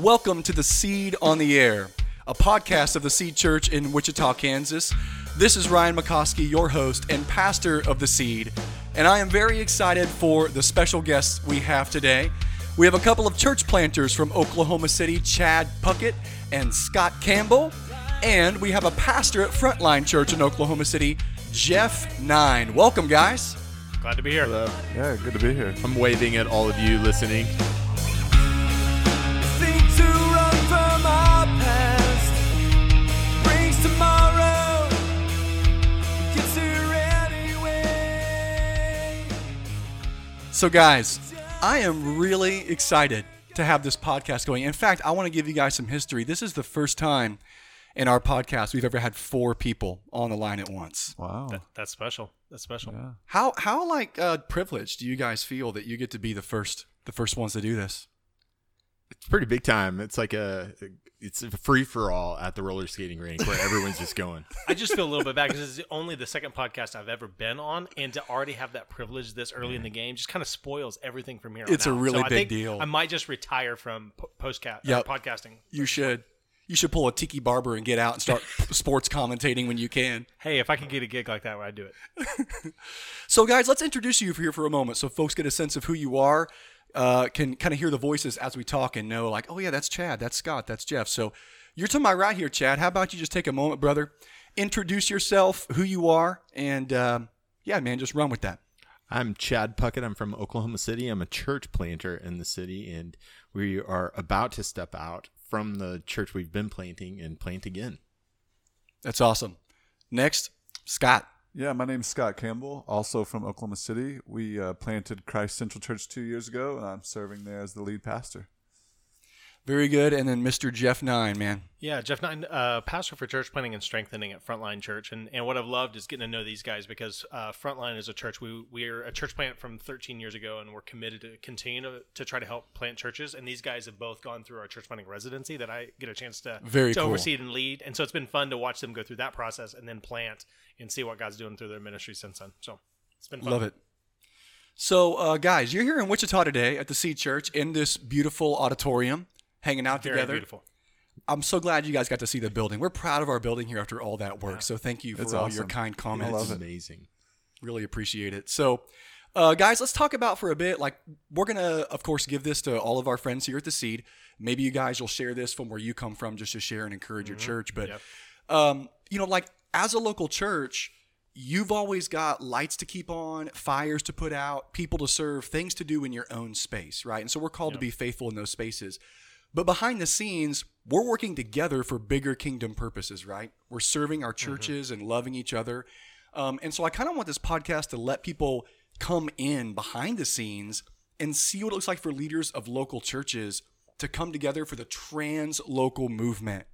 Welcome to the Seed on the Air, a podcast of the Seed Church in Wichita, Kansas. This is Ryan McCoskey, your host and pastor of the Seed, and I am very excited for the special guests we have today. We have a couple of church planters from Oklahoma City, Chad Puckett and Scott Campbell, and we have a pastor at Frontline Church in Oklahoma City, Jeff Nine. Welcome, guys. Glad to be here. Hello. Yeah, good to be here. I'm waving at all of you listening. So, guys, I am really excited to have this podcast going. In fact, I want to give you guys some history. This is the first time in our podcast we've ever had four people on the line at once. Wow. That, that's special. That's special. Yeah. How how like uh, privileged do you guys feel that you get to be the first the first ones to do this? It's pretty big time. It's like a it's a free for all at the roller skating rink where everyone's just going. I just feel a little bit bad because it's only the second podcast I've ever been on, and to already have that privilege this early in the game just kind of spoils everything from here. on It's a out. really so big deal. I might just retire from po- postcat uh, Yep. podcasting. You should you should pull a Tiki Barber and get out and start sports commentating when you can. Hey, if I could get a gig like that, I'd do it. So, guys, let's introduce you here for a moment so folks get a sense of who you are, uh, can kind of hear the voices as we talk and know, like, oh, yeah, that's Chad, that's Scott, that's Jeff. So, you're to my right here, Chad. How about you just take a moment, brother, introduce yourself, who you are, and um, yeah, man, just run with that. I'm Chad Puckett. I'm from Oklahoma City. I'm a church planter in the city, and we are about to step out from the church we've been planting and plant again. That's awesome. Next, Scott. Yeah, my name's Scott Campbell, also from Oklahoma City. We uh, planted Christ Central Church two years ago, and I'm serving there as the lead pastor. Very good. And then Mr. Jeff Nine, man. Yeah, Jeff Nine, uh, pastor for church planting and strengthening at Frontline Church, and, and what I've loved is getting to know these guys because uh, Frontline is a church. We we're a church plant from 13 years ago, and we're committed to continue to, to try to help plant churches. And these guys have both gone through our church planting residency that I get a chance to Very to cool. oversee and lead, and so it's been fun to watch them go through that process and then plant and see what God's doing through their ministry since then. So it's been fun. Love it. So, uh, guys, you're here in Wichita today at the Seed Church in this beautiful auditorium, hanging out Very together. beautiful. I'm so glad you guys got to see the building. We're proud of our building here after all that work. So, thank you for It's all your kind comments. love It's it. amazing. Really appreciate it. So, uh, guys, let's talk about for a bit. Like, we're gonna, of course, give this to all of our friends here at the Seed. Maybe you guys will share this from where you come from, just to share and encourage your church. But, Yep. um, you know, like as a local church, you've always got lights to keep on, fires to put out, people to serve, things to do in your own space, right? And so we're called to be faithful in those spaces. But behind the scenes, we're working together for bigger kingdom purposes, right? We're serving our churches and loving each other. Um, and so I kind of want this podcast to let people come in behind the scenes and see what it looks like for leaders of local churches to come together for the trans local movement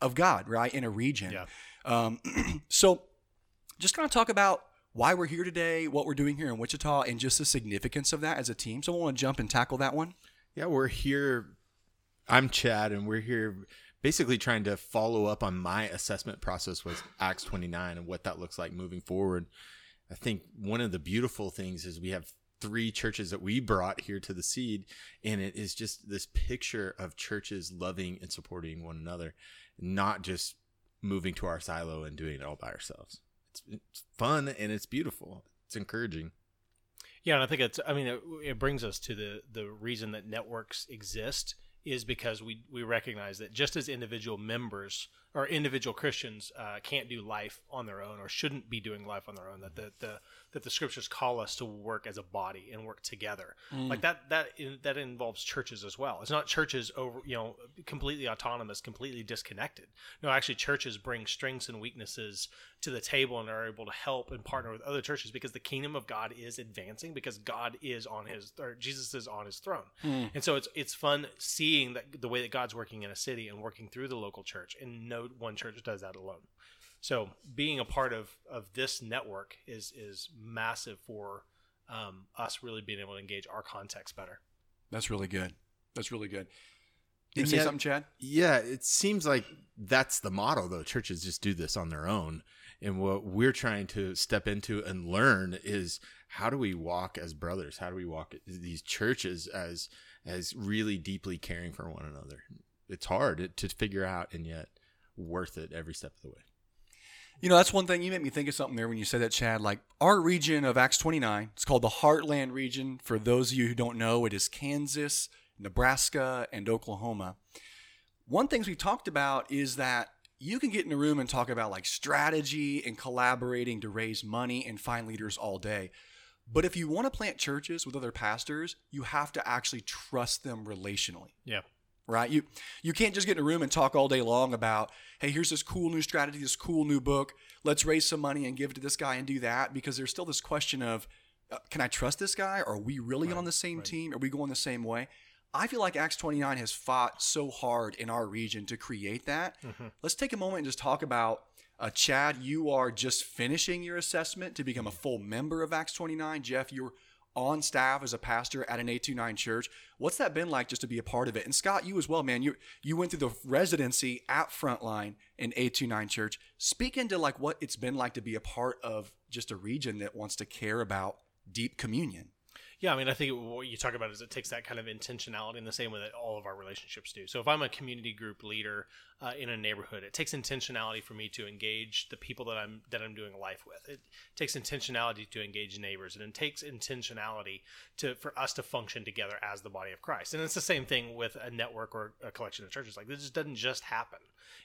of God, right, in a region. Yeah. Um, so just kind of talk about why we're here today, what we're doing here in Wichita, and just the significance of that as a team. Someone want to jump and tackle that one? Yeah, we're here. I'm Chad, and we're here basically trying to follow up on my assessment process with Acts 29 and what that looks like moving forward. I think one of the beautiful things is we have three churches that we brought here to the seed, and it is just this picture of churches loving and supporting one another, not just moving to our silo and doing it all by ourselves. It's, it's fun and it's beautiful. It's encouraging. Yeah, and I think it's. I mean, it, it brings us to the the reason that networks exist is because we we recognize that just as individual members or individual Christians uh, can't do life on their own or shouldn't be doing life on their own, that the, the that the scriptures call us to work as a body and work together. Like that that that involves churches as well. It's not churches over you know completely autonomous, completely disconnected. No, actually, churches bring strengths and weaknesses to the table and are able to help and partner with other churches because the kingdom of God is advancing because God is on his or Jesus is on his throne. And so it's it's fun seeing that the way that God's working in a city and working through the local church and no one church does that alone. So being a part of of this network is is massive for um, us really being able to engage our context better. That's really good. That's really good. You And say yet- something, Chad? Yeah, it seems like that's the motto, though. Churches just do this on their own. And what we're trying to step into and learn is how do we walk as brothers? How do we walk these churches as as really deeply caring for one another? it's hard to figure out, and yet worth it every step of the way. You know, that's one thing you made me think of something there when you said that, Chad. Like our region of Acts 29, it's called the Heartland region. For those of you who don't know, it is Kansas, Nebraska, and Oklahoma. One things we talked about is that you can get in a room and talk about like strategy and collaborating to raise money and find leaders all day. But if you want to plant churches with other pastors, you have to actually trust them relationally Yeah. Right? You you can't just get in a room and talk all day long about, hey, here's this cool new strategy, this cool new book. Let's raise some money and give it to this guy and do that because there's still this question of, uh, can I trust this guy? Are we really on the same team? Are we going the same way? I feel like Acts 29 has fought so hard in our region to create that. Let's take a moment and just talk about. Uh, Chad, you are just finishing your assessment to become a full member of Acts 29. Jeff, you're on staff as a pastor at an Acts 29 church. What's that been like just to be a part of it? And Scott, you as well, man. You you went through the residency at Frontline in Acts 29 church. Speak into like what it's been like to be a part of just a region that wants to care about deep communion. Yeah, I mean, I think what you talk about is it takes that kind of intentionality in the same way that all of our relationships do. So if I'm a community group leader uh, in a neighborhood, it takes intentionality for me to engage the people that I'm that I'm doing life with. It takes intentionality to engage neighbors, and it takes intentionality to for us to function together as the body of Christ. And it's the same thing with a network or a collection of churches. Like this just doesn't just happen.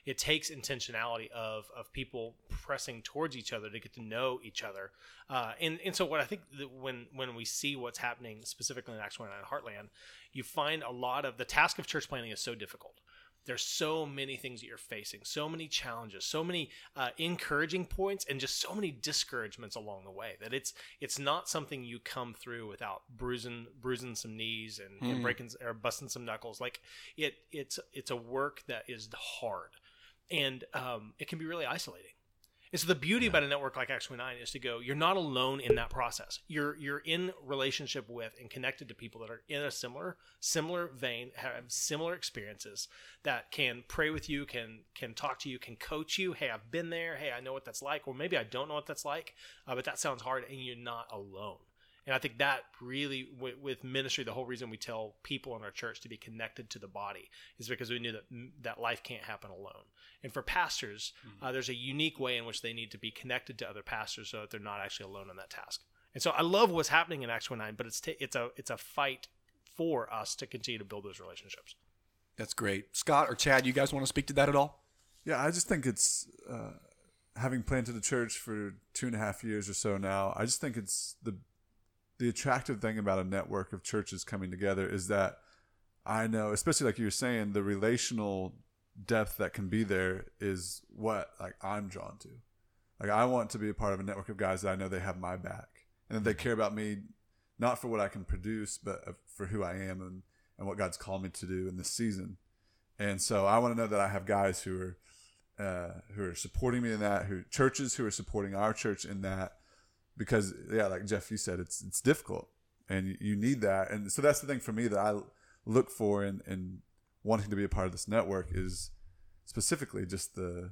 It takes intentionality of of people pressing towards each other to get to know each other. Uh, and and so what I think that when when we see what's happening specifically in Acts 29 Heartland, you find a lot of the task of church planting is so difficult. There's so many things that you're facing, so many challenges, so many uh, encouraging points, and just so many discouragements along the way that it's it's not something you come through without bruising bruising some knees and, and breaking or busting some knuckles. Like it it's it's a work that is hard, and um, it can be really isolating. And so the beauty about a network like Acts 29 is to go, you're not alone in that process. You're you're in relationship with and connected to people that are in a similar similar vein, have similar experiences that can pray with you, can can talk to you, can coach you. Hey, I've been there. Hey, I know what that's like. Or maybe I don't know what that's like, uh, but that sounds hard, and you're not alone. And I think that really, with, with ministry, the whole reason we tell people in our church to be connected to the body is because we knew that that life can't happen alone. And for pastors, uh, there's a unique way in which they need to be connected to other pastors so that they're not actually alone on that task. And so I love what's happening in Acts 29, but it's ta it's a it's a fight for us to continue to build those relationships. That's great. Scott or Chad, you guys want to speak to that at all? Yeah, I just think it's uh, having planted a church for two and a half years or so now. I just think it's the the attractive thing about a network of churches coming together is that I know, especially like you were saying, the relational depth that can be there is what like I'm drawn to. Like I want to be a part of a network of guys that I know they have my back and that they care about me, not for what I can produce, but for who I am and, and what God's called me to do in this season. And so I want to know that I have guys who are uh, who are supporting me in that, who churches who are supporting our church in that, because yeah, like Jeff, you said, it's it's difficult, and you, need that, and so that's the thing for me that I look for in, in wanting to be a part of this network is specifically just the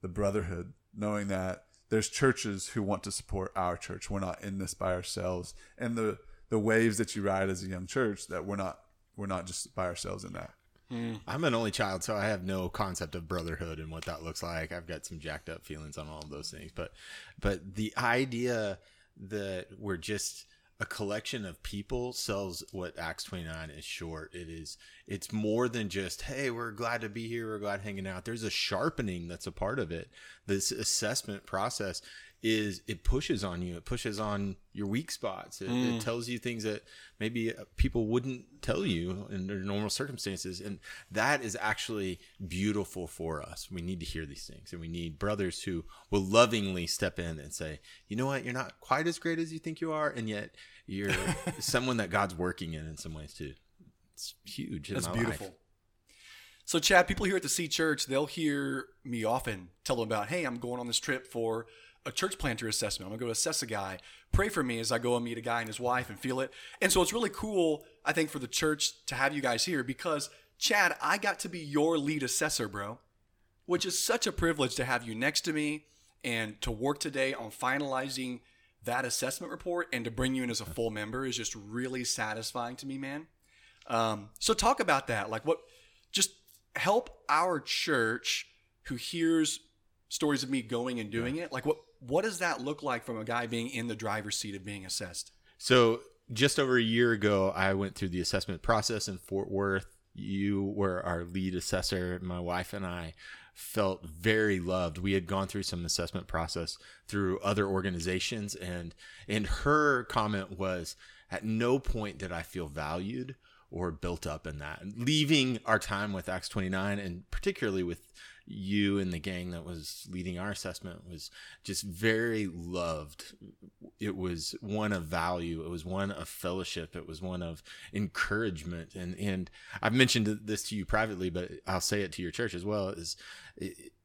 the brotherhood, knowing that there's churches who want to support our church. We're not in this by ourselves, and the the waves that you ride as a young church that we're not we're not just by ourselves in that. Mm. I'm an only child, so I have no concept of brotherhood and what that looks like. I've got some jacked up feelings on all of those things, but but the idea that we're just a collection of people sells what Acts 29 is short. It is it's more than just hey, we're glad to be here, we're glad hanging out. There's a sharpening that's a part of it. This assessment process is it pushes on you. It pushes on your weak spots. It, it tells you things that maybe uh, people wouldn't tell you in their normal circumstances, and that is actually beautiful for us. We need to hear these things, and we need brothers who will lovingly step in and say, "You know what? You're not quite as great as you think you are, and yet you're someone that God's working in in some ways too." It's huge. That's beautiful. life. So, Chad, people here at the Seed Church, they'll hear me often tell them about, hey, I'm going on this trip for a church planter assessment. I'm going to go assess a guy. Pray for me as I go and meet a guy and his wife and feel it. And so it's really cool, I think, for the church to have you guys here because, Chad, I got to be your lead assessor, bro, which is such a privilege to have you next to me and to work today on finalizing that assessment report and to bring you in as a full member is just really satisfying to me, man. Um, so talk about that. Like what, just help our church who hears stories of me going and doing it. Like what what does that look like from a guy being in the driver's seat of being assessed? So just over a year ago, I went through the assessment process in Fort Worth. You were our lead assessor. My wife and I felt very loved. We had gone through some assessment process through other organizations, and and her comment was, at no point did I feel valued or built up in that. Leaving our time with Acts 29, and particularly with you and the gang that was leading our assessment was just very loved. It was one of value. It was one of fellowship. It was one of encouragement. And and I've mentioned this to you privately, but I'll say it to your church as well. Is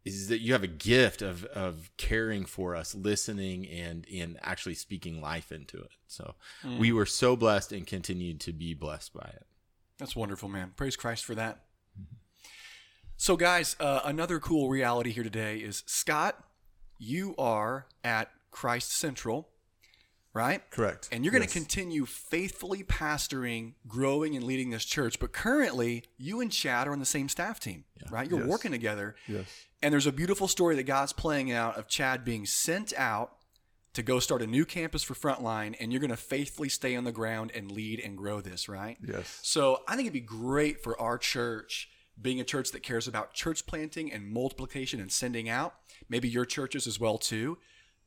is that you have a gift of of caring for us, listening, and and actually speaking life into it. So mm. we were so blessed and continued to be blessed by it. That's wonderful, man. Praise Christ for that. Mm-hmm. So, guys, uh, another cool reality here today is Scott, you are at Christ Central, right? Correct. And you're going to Yes. continue faithfully pastoring, growing, and leading this church. But currently, you and Chad are on the same staff team, right? You're Yes. working together. Yes. And there's a beautiful story that God's playing out of Chad being sent out to go start a new campus for Frontline, and you're going to faithfully stay on the ground and lead and grow this, right? Yes. So I think it'd be great for our church, being a church that cares about church planting and multiplication and sending out, maybe your churches as well too.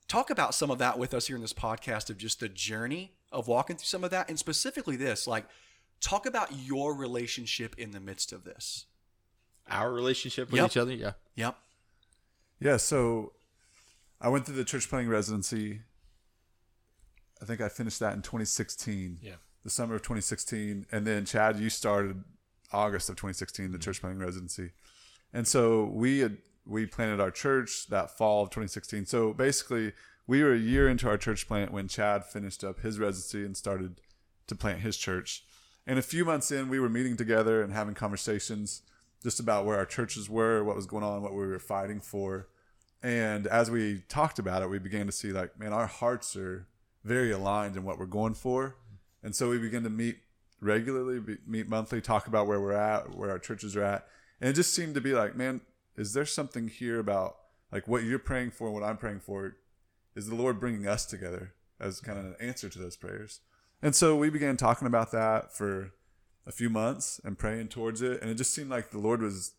Talk about some of that with us here in this podcast of just the journey of walking through some of that, and specifically this, like talk about your relationship in the midst of this. Our relationship with Yep. each other, yeah. Yep. Yeah, so I went through the church planting residency. I think I finished that in 2016. Yeah. The summer of 2016. And then, Chad, you started August of 2016, the Mm-hmm. church planting residency. And so we had, we planted our church that fall of 2016. So basically, we were a year into our church plant when Chad finished up his residency and started to plant his church. And a few months in, we were meeting together and having conversations just about where our churches were, what was going on, what we were fighting for. And as we talked about it, we began to see like, man, our hearts are very aligned in what we're going for. And so we began to meet regularly, meet monthly, talk about where we're at, where our churches are at. And it just seemed to be like, man, is there something here about like what you're praying for what I'm praying for? Is the Lord bringing us together as kind of an answer to those prayers? And so we began talking about that for a few months and praying towards it. And it just seemed like the Lord was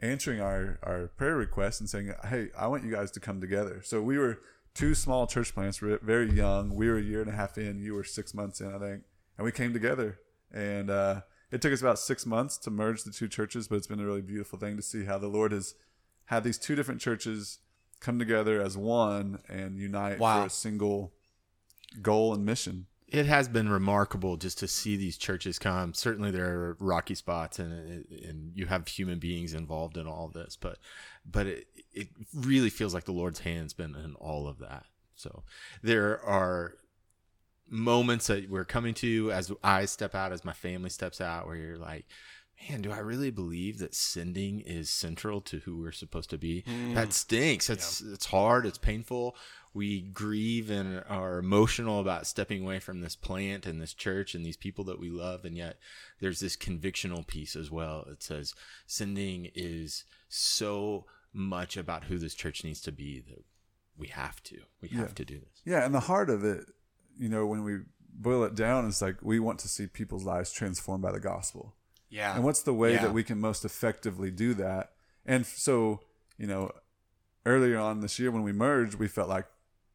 answering our, our prayer requests and saying, Hey, I want you guys to come together. So we were two small church plants, very young. We were a year and a half in, you were six months in, I think. And we came together. And uh, it took us about six months to merge the two churches, but it's been a really beautiful thing to see how the Lord has had these two different churches come together as one and unite Wow. for a single goal and mission. It has been remarkable just to see these churches come. Certainly, there are rocky spots, and and you have human beings involved in all this, but but it it really feels like the Lord's hand's been in all of that. So there are moments that we're coming to as I step out, as my family steps out, where you're like, man, do I really believe that sending is central to who we're supposed to be? Mm. That stinks. It's it's hard. It's painful. We grieve and are emotional about stepping away from this plant and this church and these people that we love, and yet there's this convictional piece as well. It says sending is so much about who this church needs to be that we have to. We have Yeah. to do this. Yeah, and the heart of it, you know, when we boil it down, it's like we want to see people's lives transformed by the gospel. Yeah. And what's the way Yeah. that we can most effectively do that? And so, you know, earlier on this year when we merged, we felt like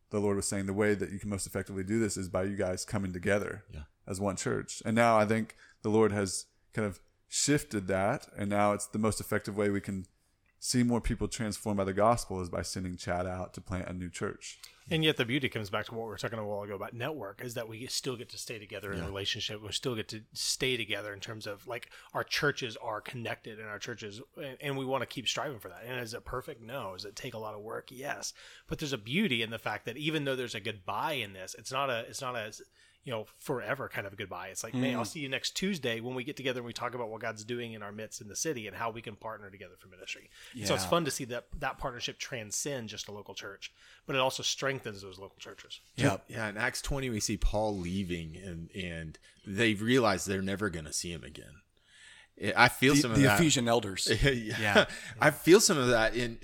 the Lord was saying the way that you can most effectively do this is by you guys coming together Yeah. as one church. And now I think the Lord has kind of shifted that, and now it's the most effective way we can see more people transformed by the gospel is by sending Chad out to plant a new church. And yet, the beauty comes back to what we were talking a while ago about network is that we still get to stay together in a relationship. We still get to stay together in terms of like our churches are connected and our churches, and, and we want to keep striving for that. And is it perfect? No. Does it take a lot of work? Yes. But there's a beauty in the fact that even though there's a goodbye in this, it's not a, it's not a, you know, forever kind of a goodbye. It's like, man, I'll hmm. see you next Tuesday when we get together and we talk about what God's doing in our midst in the city and how we can partner together for ministry. So it's fun to see that that partnership transcend just a local church, but it also strengthens those local churches. Yep. Yeah, in Acts 20, we see Paul leaving, and and they realize they're never going to see him again. Eh, I feel The, some of that the that. Ephesian elders. yeah. Yeah. I feel some of that, and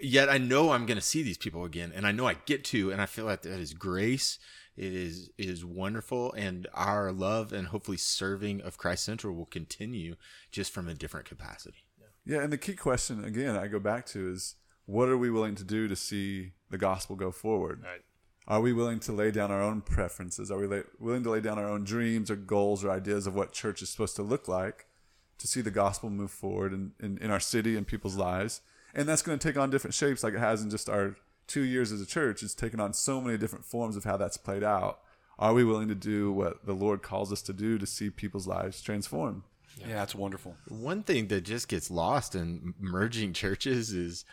yet I know I'm going to see these people again, and I know I get to, and I feel like that is grace. It is it is wonderful, and our love and hopefully serving of Christ Central will continue just from a different capacity. Yeah, and the key question again I go back to is what are we willing to do to see the gospel go forward? Right. Are we willing to lay down our own preferences? Are we la- willing to lay down our own dreams or goals or ideas of what church is supposed to look like to see the gospel move forward in, in, in our city and people's lives? And that's going to take on different shapes like it has in just our two years as a church. It's taken on so many different forms of how that's played out. Are we willing to do what the Lord calls us to do to see people's lives transformed? Yeah, that's wonderful. One thing that just gets lost in merging churches is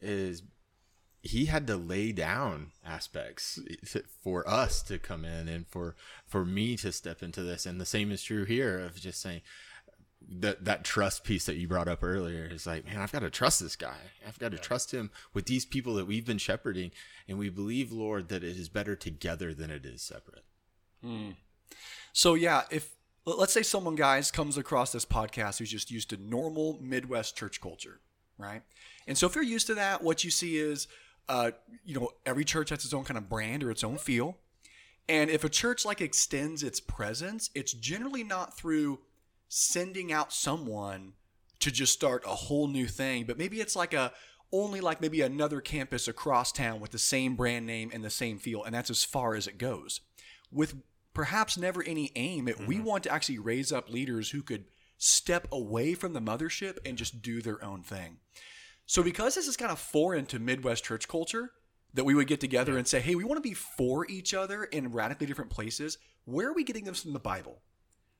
is he had to lay down aspects for us to come in and for for me to step into this and the same is true here of just saying that that trust piece that you brought up earlier is like man i've got to trust this guy i've got to trust him with these people that we've been shepherding and we believe lord that it is better together than it is separate So yeah, if let- let's say someone guys comes across this podcast who's just used to normal Midwest church culture, right? And so if you're used to that, what you see is, uh, you know, every church has its own kind of brand or its own feel. And if a church like extends its presence, it's generally not through sending out someone to just start a whole new thing, but maybe it's like a only like maybe another campus across town with the same brand name and the same feel, and that's as far as it goes. With perhaps never any aim at we mm-hmm. want to actually raise up leaders who could step away from the mothership and just do their own thing. So because this is kind of foreign to Midwest church culture, that we would get together and say, hey, we want to be for each other in radically different places. Where are we getting this from the Bible?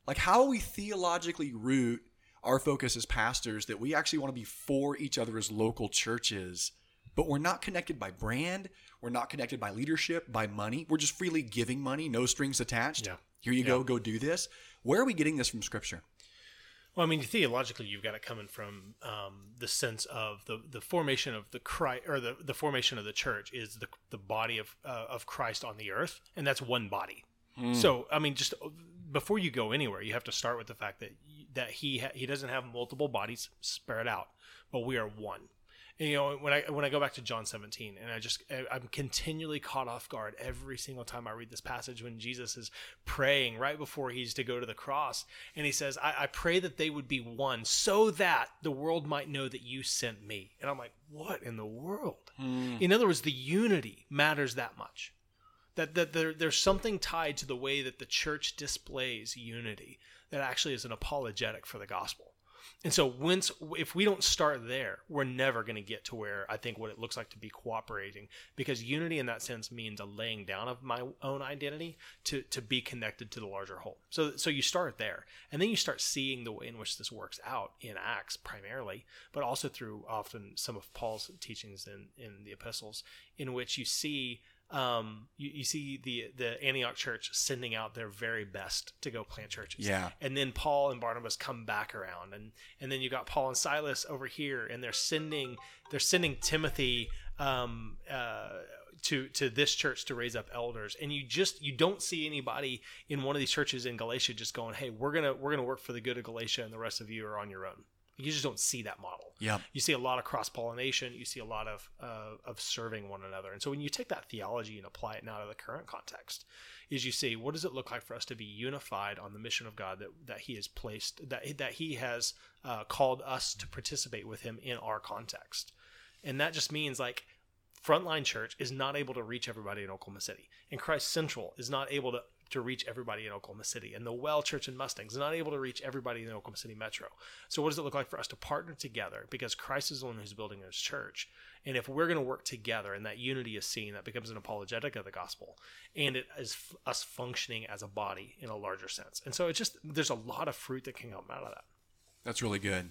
Like, how we theologically root our focus as pastors that we actually want to be for each other as local churches, but we're not connected by brand, we're not connected by leadership, by money. We're just freely giving money, no strings attached. Yeah. Here you go, go do this. Where are we getting this from Scripture? Well, I mean, theologically, you've got it coming from um, the sense of the, the formation of the Christ, or the, the formation of the church is the, the body of uh, of Christ on the earth, and that's one body. So, I mean, just before you go anywhere, you have to start with the fact that that he ha- he doesn't have multiple bodies spread out, but we are one. And, you know, when I when I go back to John 17, and I just I'm continually caught off guard every single time I read this passage when Jesus is praying right before he's to go to the cross, and he says, I, "I pray that they would be one, so that the world might know that you sent me." And I'm like, "What in the world?" Hmm. In other words, the unity matters that much that that there, there's something tied to the way that the church displays unity that actually is an apologetic for the gospel. And so once if we don't start there, we're never going to get to where I think what it looks like to be cooperating because unity in that sense means a laying down of my own identity to to be connected to the larger whole. So so you start there and then you start seeing the way in which this works out in Acts primarily, but also through often some of Paul's teachings in in the epistles in which you see um, you, you see the the Antioch church sending out their very best to go plant churches. Yeah. And then Paul and Barnabas come back around, and and then you got Paul and Silas over here, and they're sending they're sending Timothy um, uh, to to this church to raise up elders, and you just you don't see anybody in one of these churches in Galatia just going, hey, we're gonna we're gonna work for the good of Galatia, and the rest of you are on your own. You just don't see that model Yeah. you see a lot of cross pollination. You see a lot of uh, of serving one another. And so when you take that theology and apply it now to the current context, is you see what does it look like for us to be unified on the mission of God that that He has placed that that He has uh, called us to participate with Him in our context, and that just means like. Frontline Church is not able to reach everybody in Oklahoma City, and Christ Central is not able to to reach everybody in Oklahoma City, and the Well Church in Mustang is not able to reach everybody in the Oklahoma City metro. So, what does it look like for us to partner together? Because Christ is the one who's building his church. And if we're going to work together and that unity is seen, that becomes an apologetic of the gospel. And it is f- us functioning as a body in a larger sense. And so, it's just, there's a lot of fruit that can come out of that. That's really good.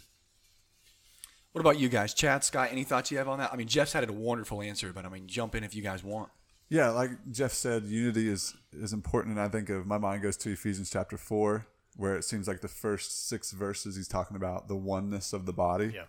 What about you guys? Chad, Scott, any thoughts you have on that? I mean, Jeff's had a wonderful answer, but I mean, jump in if you guys want. Yeah, like Jeff said, unity is is important, and I think of my mind goes to Ephesians chapter four, where it seems like the first six verses he's talking about the oneness of the body, Yeah.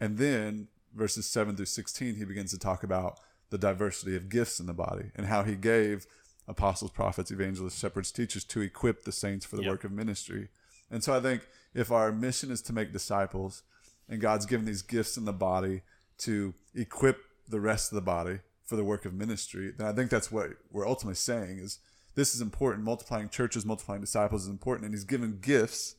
and then verses seven through sixteen he begins to talk about the diversity of gifts in the body and how he gave apostles, prophets, evangelists, shepherds, teachers to equip the saints for the Yep. work of ministry. And so I think if our mission is to make disciples and God's given these gifts in the body to equip the rest of the body for the work of ministry, then I think that's what we're ultimately saying is this is important. Multiplying churches, multiplying disciples is important. And he's given gifts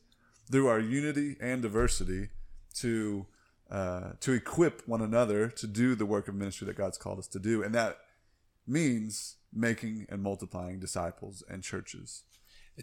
through our unity and diversity to uh, to equip one another to do the work of ministry that God's called us to do, and that means making and multiplying disciples and churches.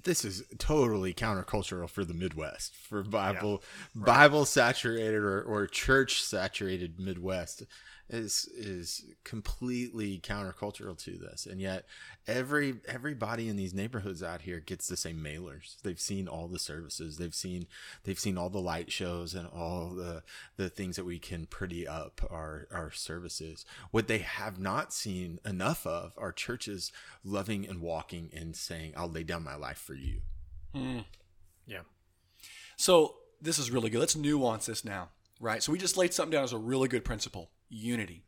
This is totally countercultural for the Midwest, for Bible Bible saturated or, or church saturated Midwest is is completely countercultural to this. And yet every everybody in these neighborhoods out here gets the same mailers. They've seen all the services. They've seen they've seen all the light shows and all the the things that we can pretty up our our services. What they have not seen enough of are churches loving and walking and saying, I'll lay down my life for you. Hmm. Yeah. So this is really good. Let's nuance this now, right? So we just laid something down as a really good principle unity.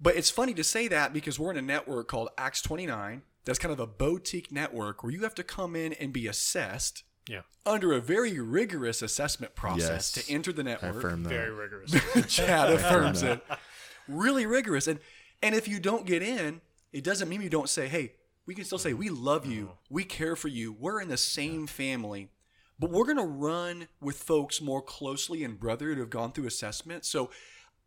But it's funny to say that because we're in a network called Acts 29. That's kind of a boutique network where you have to come in and be assessed Yeah. under a very rigorous assessment process Yes. to enter the I network. affirm that. Very rigorous. Chad affirms it. Really rigorous. And and if you don't get in, it doesn't mean you don't say, hey, we can still say, we love you, we care for you, we're in the same family. But we're gonna run with folks more closely and brotherhood who have gone through assessment. So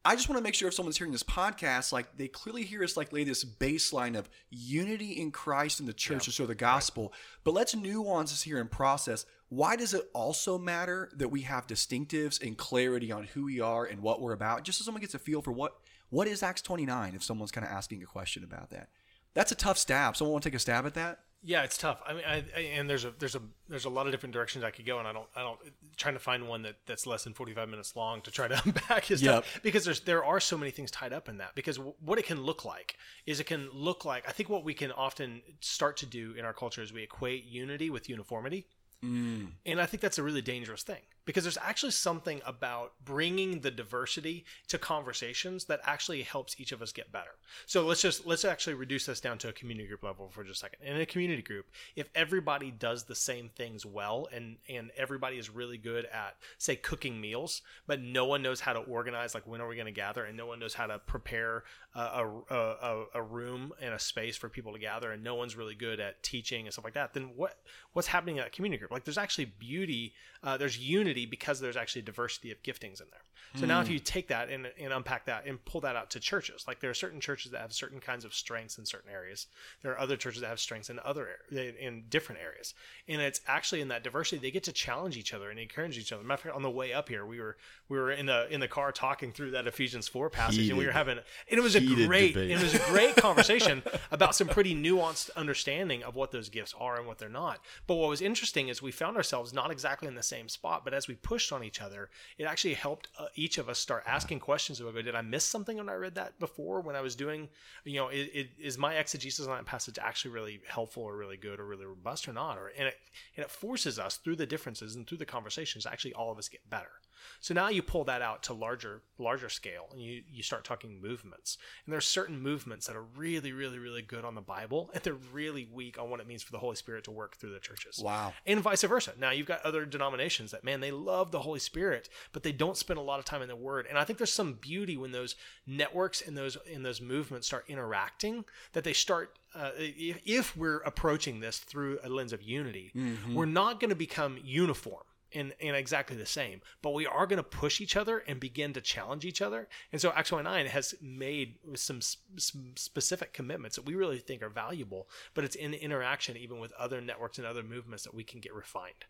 I just want to make sure if someone's hearing this podcast, like they clearly hear us like lay this baseline of unity in Christ and the church to show the gospel. But let's nuance this here and process. Why does it also matter that we have distinctives and clarity on who we are and what we're about? Just so someone gets a feel for what what is Acts 29 if someone's kind of asking a question about that. That's a tough stab. Someone want to take a stab at that? Yeah, it's tough. I mean, I, I, and there's a there's a there's a lot of different directions I could go, and I don't I don't trying to find one that that's less than 45 minutes long to try to unpack his Yep. stuff because there's there are so many things tied up in that. Because w- what it can look like is it can look like I think what we can often start to do in our culture is we equate unity with uniformity. Mm. And I think that's a really dangerous thing because there's actually something about bringing the diversity to conversations that actually helps each of us get better. So let's just let's actually reduce this down to a community group level for just a second. In a community group, if everybody does the same things well and and everybody is really good at say cooking meals, but no one knows how to organize like when are we going to gather and no one knows how to prepare a, a, a, a room and a space for people to gather and no one's really good at teaching and stuff like that, then what what's happening at that community group? Like there's actually beauty, uh, there's unity because there's actually diversity of giftings in there. So now if you take that and, and unpack that and pull that out to churches, like there are certain churches that have certain kinds of strengths in certain areas. There are other churches that have strengths in other in different areas, and it's actually in that diversity they get to challenge each other and encourage each other. Matter of fact, on the way up here, we were we were in the in the car talking through that Ephesians four passage, and we were having and it was a great debate. it was a great conversation about some pretty nuanced understanding of what those gifts are and what they're not. But what was interesting is we found ourselves not exactly in the same spot, but as we pushed on each other, it actually helped uh, each of us start asking questions about, did I miss something when I read that before when I was doing, you know, is, is my exegesis on that passage actually really helpful or really good or really robust or not? Or and it and it forces us through the differences and through the conversations, actually all of us get better. So now you pull that out to larger larger scale and you you start talking movements. And there's certain movements that are really really really good on the Bible and they're really weak on what it means for the Holy Spirit to work through the churches. Wow. And vice versa. Now you've got other denominations that man they love the Holy Spirit, but they don't spend a lot of time in the word. And I think there's some beauty when those networks and those in those movements start interacting that they start uh, if, if we're approaching this through a lens of unity, we're not going to become uniform and, and exactly the same, but we are going to push each other and begin to challenge each other. And so Acts 29 has made some, some specific commitments that we really think are valuable, but it's in interaction even with other networks and other movements that we can get refined.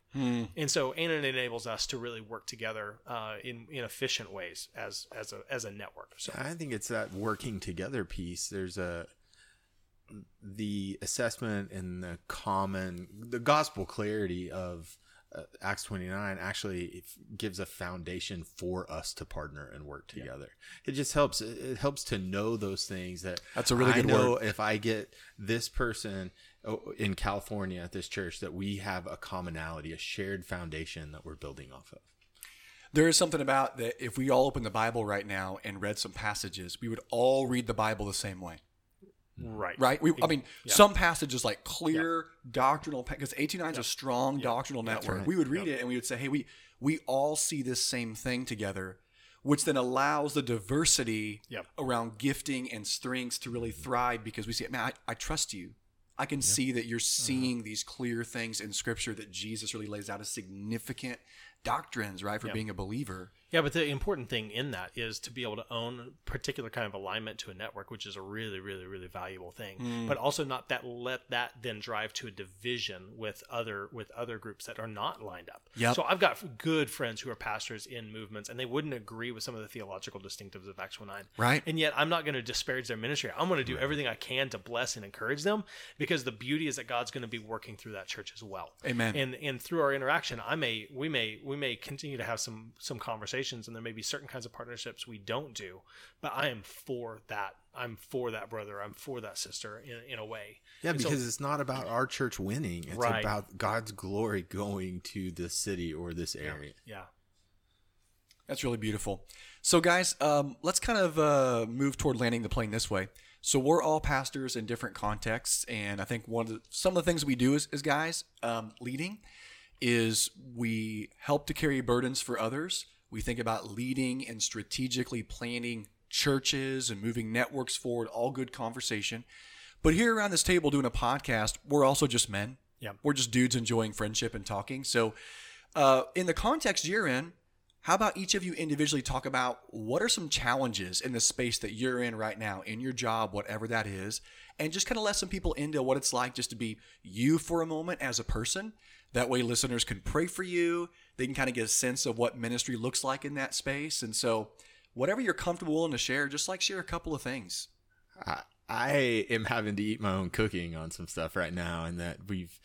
And so, and it enables us to really work together uh, in, in efficient ways as, as a, as a network. So I think it's that working together piece. There's a the assessment and the common the gospel clarity of uh, Acts 29 actually gives a foundation for us to partner and work together. It just helps it it helps to know those things that That's a really I good know word. if I get this person oh, in California at this church that we have a commonality, a shared foundation that we're building off of. There is something about that if we all open the Bible right now and read some passages, we would all read the Bible the same way. Right. right? We, I mean, some passages like clear doctrinal because Acts 29 is a strong doctrinal network. right. We would read it and we would say, "Hey, we we all see this same thing together," which then allows the diversity around gifting and strengths to really mm-hmm. thrive because we see, man, I, I trust you. I can see that you're uh-huh. seeing these clear things in Scripture that Jesus really lays out as significant doctrines, right, for being a believer. Yeah, but the important thing in that is to be able to own a particular kind of alignment to a network, which is a really, really, really valuable thing. Mm. But also not that let that then drive to a division with other with other groups that are not lined up. Yep. So I've got good friends who are pastors in movements, and they wouldn't agree with some of the theological distinctives of Acts 29. Right. And yet I'm not going to disparage their ministry. I'm going to do everything I can to bless and encourage them because the beauty is that God's going to be working through that church as well. Amen. And and through our interaction, I may we may we may continue to have some some conversations, and there may be certain kinds of partnerships we don't do. But I am for that. I'm for that brother. I'm for that sister in in a way. Yeah, And so- because it's not about our church winning. It's Right. about God's glory going to this city or this area. yeah. That's really beautiful. So, guys, um, let's kind of uh, move toward landing the plane this way. So, we're all pastors in different contexts, and I think one of the, some of the things we do as, as guys um, leading is we help to carry burdens for others. We think about leading and strategically planning churches and moving networks forward. All good conversation. But here around this table doing a podcast, we're also just men. Yeah. We're just dudes enjoying friendship and talking. So, uh, in the context you're in, how about each of you individually talk about what are some challenges in the space that you're in right now, in your job, whatever that is, and just kind of let some people into what it's like just to be you for a moment as a person. That way, listeners can pray for you. They can kind of get a sense of what ministry looks like in that space. And so, whatever you're comfortable willing to share, just like share a couple of things. I, I am having to eat my own cooking on some stuff right now, and that we've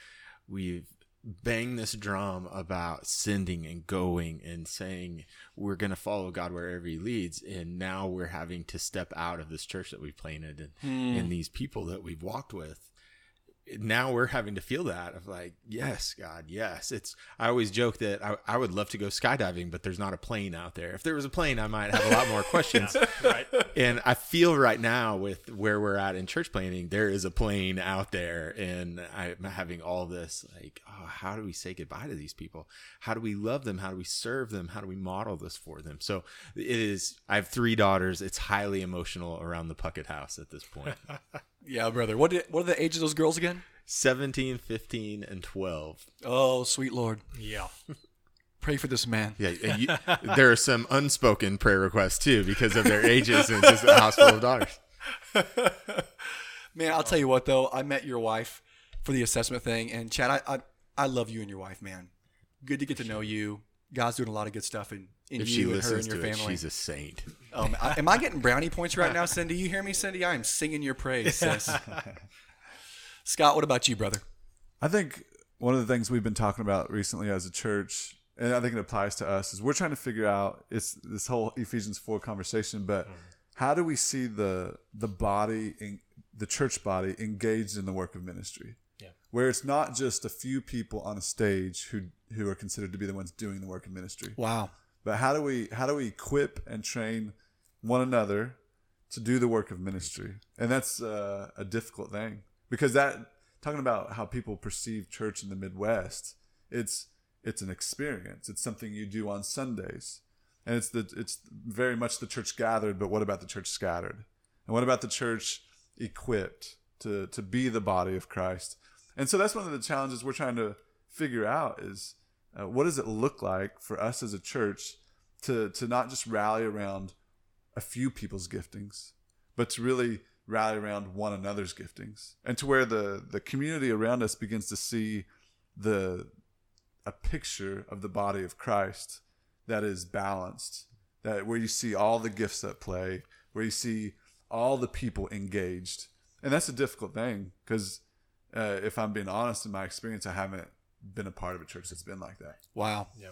we've banged this drum about sending and going and saying we're going to follow God wherever He leads, and now we're having to step out of this church that we've planted and, hmm. and these people that we've walked with. Now we're having to feel that of like, yes, God, yes. It's. I always joke that I, I would love to go skydiving, but there's not a plane out there. If there was a plane, I might have a lot more questions Right. and I feel right now with where we're at in church planting, there is a plane out there, and I'm having all this like, oh, how do we say goodbye to these people? How do we love them? How do we serve them? How do we model this for them? So it is. I have three daughters. It's highly emotional around the Puckett house at this point. Yeah, brother. What did, what are the ages of those girls again? 17, 15, and 12. Oh, sweet Lord. Yeah. Pray for this man. Yeah, and you, there are some unspoken prayer requests too because of their ages and just a house full of daughters. Man, I'll tell you what though, I met your wife for the assessment thing, and Chad, I I, I love you and your wife, man. Good to get to know you. God's doing a lot of good stuff in, in If you and her and your to it, family. she's a saint. Um, I- am I getting brownie points right now, Cindy? You hear me, Cindy? I am singing your praise, sis. Scott, what about you, brother? I think one of the things we've been talking about recently as a church, and I think it applies to us, is we're trying to figure out it's this whole Ephesians four conversation, but how do we see the the body in the church body engaged in the work of ministry? Where it's not just a few people on a stage who who are considered to be the ones doing the work of ministry. Wow. But how do we how do we equip and train one another to do the work of ministry? And that's uh, a difficult thing because that talking about how people perceive church in the Midwest, it's it's an experience. It's something you do on Sundays, and it's the it's very much the church gathered. But what about the church scattered? And what about the church equipped to to be the body of Christ? And so that's one of the challenges we're trying to figure out is uh, what does it look like for us as a church to to not just rally around a few people's giftings, but to really rally around one another's giftings, and to where the the community around us begins to see the a picture of the body of Christ that is balanced, that where you see all the gifts at play, where you see all the people engaged, and that's a difficult thing because uh, if I'm being honest, in my experience, I haven't been a part of a church that's been like that. Wow. Yeah.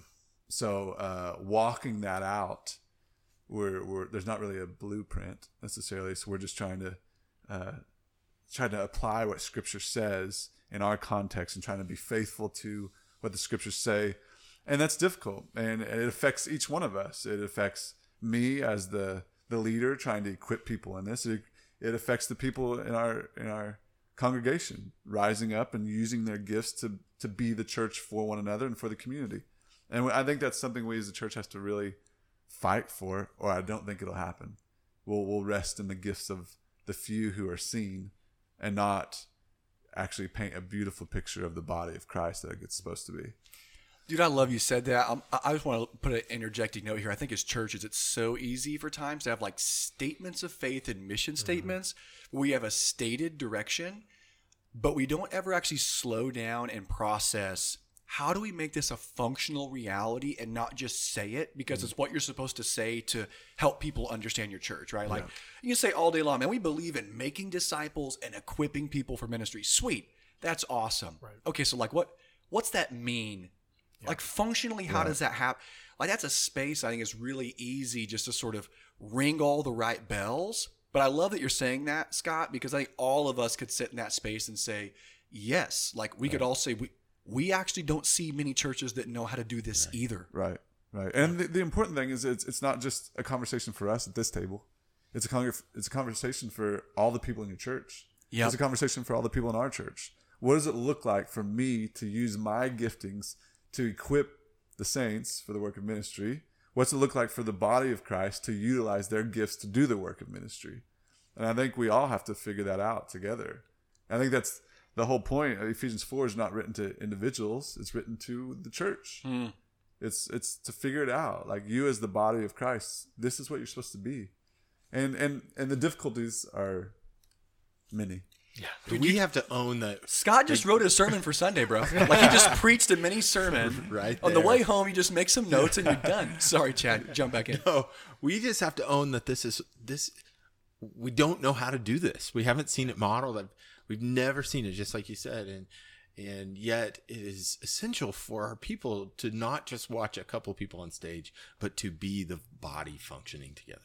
So uh, walking that out, we're, we're there's not really a blueprint necessarily. So we're just trying to uh, trying to apply what Scripture says in our context and trying to be faithful to what the Scriptures say, and that's difficult. And it affects each one of us. It affects me as the the leader trying to equip people in this. It, it affects the people in our in our congregation rising up and using their gifts to to be the church for one another and for the community. And I think that's something we as a church has to really fight for, or I don't think it'll happen. We'll we'll rest in the gifts of the few who are seen, and not actually paint a beautiful picture of the body of Christ that it's supposed to be. Dude, I love you said that. Um, I just want to put an interjecting note here. I think as churches, it's so easy for times to have like statements of faith and mission statements. where We have a stated direction, but we don't ever actually slow down and process how do we make this a functional reality and not just say it because it's what you're supposed to say to help people understand your church, right? Like you say all day long, man, we believe in making disciples and equipping people for ministry. Sweet. That's awesome. Okay, so like what what's that mean? Like functionally, how does that happen? Like that's a space I think is really easy just to sort of ring all the right bells. But I love that you're saying that, Scott, because I think all of us could sit in that space and say, yes. Like we could all say we we actually don't see many churches that know how to do this either. Right, right. And the, the important thing is it's it's not just a conversation for us at this table. It's a con- it's a conversation for all the people in your church. Yep. It's a conversation for all the people in our church. What does it look like for me to use my giftings to equip the saints for the work of ministry? What's it look like for the body of Christ to utilize their gifts to do the work of ministry? And I think we all have to figure that out together. I think that's the whole point. Ephesians 4 is not written to individuals, it's written to the church. Hmm. It's it's to figure it out. Like you as the body of Christ, this is what you're supposed to be. And and and the difficulties are many. We have to own that. Scott just wrote a sermon for Sunday, bro. Like he just preached a mini sermon. Right On the way home, you just make some notes and you're done. Sorry, Chad. Jump back in. No, we just have to own that this is this. We don't know how to do this. We haven't seen it modeled. We've never seen it, just like you said, and and yet it is essential for our people to not just watch a couple people on stage, but to be the body functioning together.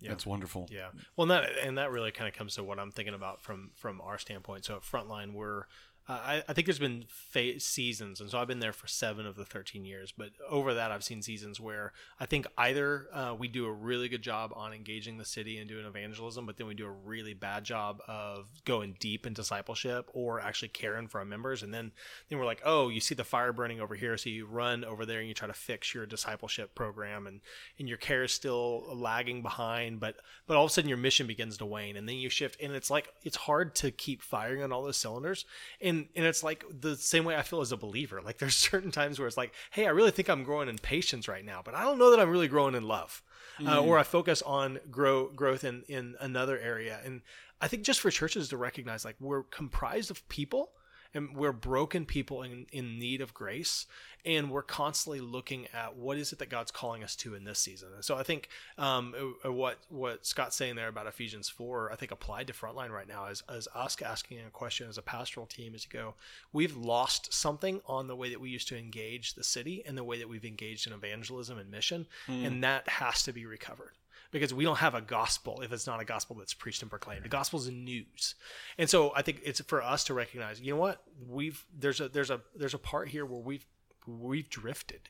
Yeah. That's wonderful. Yeah. Well, and that and that really kind of comes to what I'm thinking about from from our standpoint. So at Frontline, we're I, I think there's been fa- seasons, and so I've been there for seven of the 13 years. But over that, I've seen seasons where I think either uh, we do a really good job on engaging the city and doing evangelism, but then we do a really bad job of going deep in discipleship or actually caring for our members. And then then we're like, oh, you see the fire burning over here, so you run over there and you try to fix your discipleship program, and and your care is still lagging behind, but but all of a sudden your mission begins to wane, and then you shift, and it's like it's hard to keep firing on all those cylinders, and and it's like the same way I feel as a believer. Like there's certain times where it's like, hey, I really think I'm growing in patience right now, but I don't know that I'm really growing in love, uh, or I focus on grow growth in in another area, and I think just for churches to recognize like we're comprised of people and we're broken people in, in need of grace and we're constantly looking at what is it that god's calling us to in this season. And so i think um, uh, what what scott's saying there about ephesians 4 i think applied to frontline right now is, is us asking a question as a pastoral team is to go we've lost something on the way that we used to engage the city and the way that we've engaged in evangelism and mission and that has to be recovered because we don't have a gospel if it's not a gospel that's preached and proclaimed. The gospel is news, and so I think it's for us to recognize. You know what? We've there's a there's a there's a part here where we've we've drifted.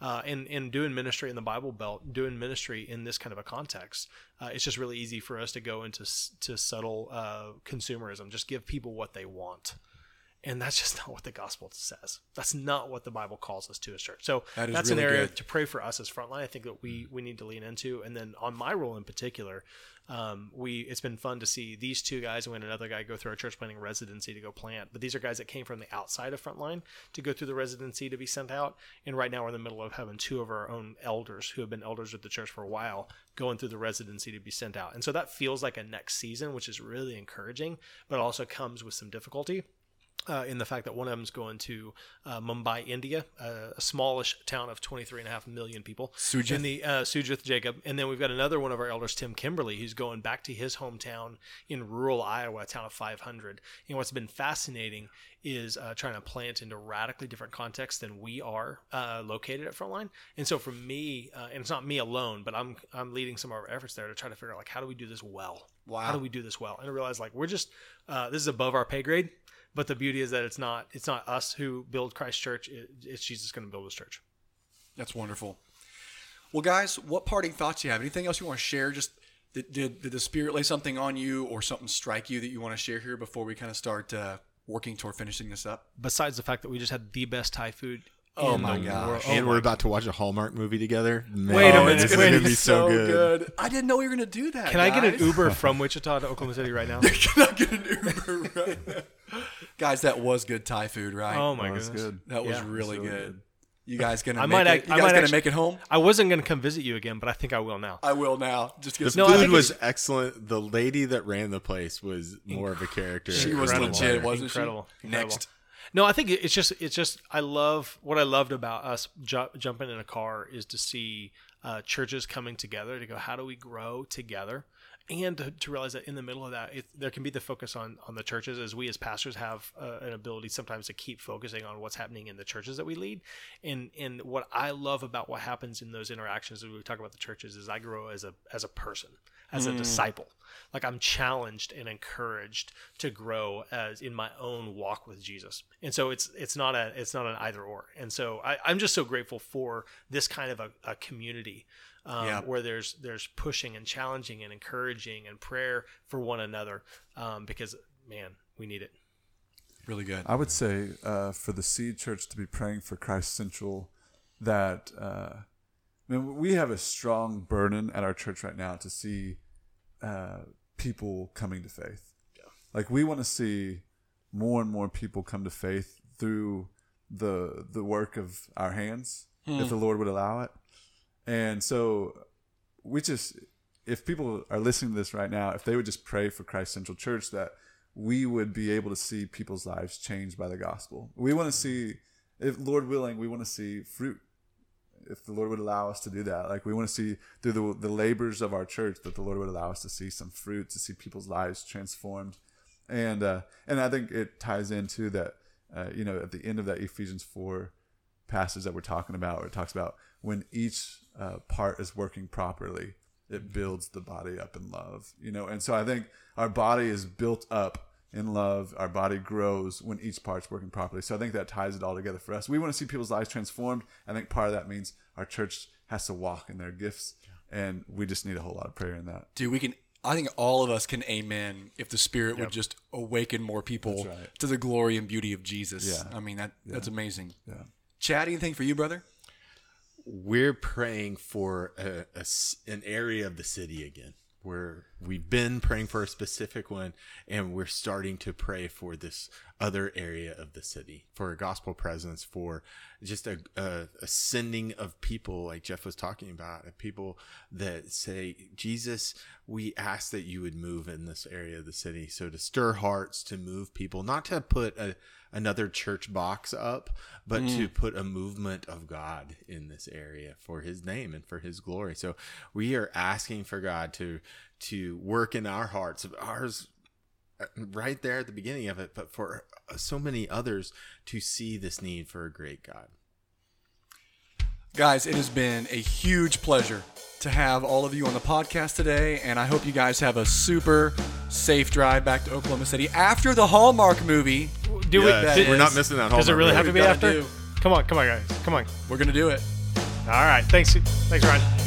Uh, in, in doing ministry in the Bible Belt, doing ministry in this kind of a context, uh, it's just really easy for us to go into to subtle uh, consumerism. Just give people what they want, and that's just not what the gospel says. That's not what the Bible calls us to as church. So That that's really an area good. to pray for us as frontline. I think that we we need to lean into, and then on my role in particular, um, we it's been fun to see these two guys and another guy go through our church planting residency to go plant. But these are guys that came from the outside of frontline to go through the residency to be sent out. And right now we're in the middle of having two of our own elders who have been elders at the church for a while going through the residency to be sent out. And so that feels like a next season, which is really encouraging, but also comes with some difficulty uh, in the fact that one of them is going to uh, Mumbai, India, uh, a smallish town of 23 and a half million people. Sujith. In the uh, Sujith Jacob. And then we've got another one of our elders, Tim Kimberly, who's going back to his hometown in rural Iowa, a town of 500. And what's been fascinating is uh, trying to plant into radically different contexts than we are uh, located at Frontline. And so for me, uh, and it's not me alone, but I'm I'm leading some of our efforts there to try to figure out like how do we do this well? Wow. How do we do this well? And I realize like we're just uh, this is above our pay grade. But the beauty is that it's not it's not us who build Christ Church. It, it's Jesus going to build His church. That's wonderful. Well, guys, what parting thoughts do you have? Anything else you want to share? Just Did, did, did the Spirit lay something on you or something strike you that you want to share here before we kind of start uh, working toward finishing this up? Besides the fact that we just had the best Thai food. Oh my gosh. and Oh we're about to watch a Hallmark movie together. Man, Wait a minute, it's gonna gonna be so good. I didn't know you were going to do that. Can I get an. Uber from Wichita to Oklahoma City right now? Can I get an Uber right now? Guys, that was good Thai food, right? Oh my That was goodness. good. that was yeah, really, really good. good. You guys gonna I make might it? act- you I guys might gonna actually- make it home? I wasn't going to come visit you again, but I think I will now. I will now. Just get The some No, I food think was excellent. The lady that ran the place was more of a character. She was Incredible. legit, wasn't Incredible. she? Incredible. Next. No, I think it's just it's just I love what I loved about us ju- jumping in a car is to see uh, churches coming together to go how do we grow together? And to, to realize that in the middle of that it, there can be the focus on on the churches as we as pastors have uh, an ability sometimes to keep focusing on what's happening in the churches that we lead. And and what I love about what happens in those interactions as we talk about the churches is I grow as a as a person as a disciple like I'm challenged and encouraged to grow as in my own walk with Jesus. And so it's it's not a it's not an either or. And so I, I'm just so grateful for this kind of a, a community um, Yeah. where there's there's pushing and challenging and encouraging and prayer for one another um, because man we need it. Really good. I would say uh, for the Seed Church to be praying for Christ Central, that uh, I mean, we have a strong burden at our church right now to see uh, people coming to faith. Like we want to see more and more people come to faith through the the work of our hands, if the Lord would allow it. And so we just if people are listening to this right now, if they would just pray for Christ Central Church that we would be able to see people's lives changed by the gospel. We want to see if Lord willing, we want to see fruit. If the Lord would allow us to do that, like we want to see through the, the labors of our church, that the Lord would allow us to see some fruit, to see people's lives transformed, and uh, and I think it ties into that. Uh, you know, at the end of that Ephesians four passage that we're talking about, where it talks about when each uh, part is working properly, it builds the body up in love. You know, and so I think our body is built up in love. Our body grows when each part's working properly. So I think that ties it all together for us. We want to see people's lives transformed. I think part of that means our church has to walk in their gifts, and we just need a whole lot of prayer in that. Dude, we can. I think all of us can amen if the Spirit would just awaken more people right. to the glory and beauty of Jesus. Yeah. I mean that that's amazing. Yeah. Chad, anything for you, brother? we're praying for a, a s- an area of the city again where we've been praying for a specific one and we're starting to pray for this other area of the city for a gospel presence for just a, a, a sending of people like jeff was talking about people that say jesus we ask that you would move in this area of the city. So to stir hearts to move people not to put a, another church box up but to put a movement of god in this area for his name and for his glory. So we are asking for god to to work in our hearts ours uh, right there at the beginning of it but for so many others to see this need for a great god Guys, it has been a huge pleasure to have all of you on the podcast today, and I hope you guys have a super safe drive back to Oklahoma City after the Hallmark movie. Do we? we're did- not missing that Does it really movie. have to be after? do. Come on, come on, guys, come on. We're gonna do it. All right, thanks, thanks, Ryan.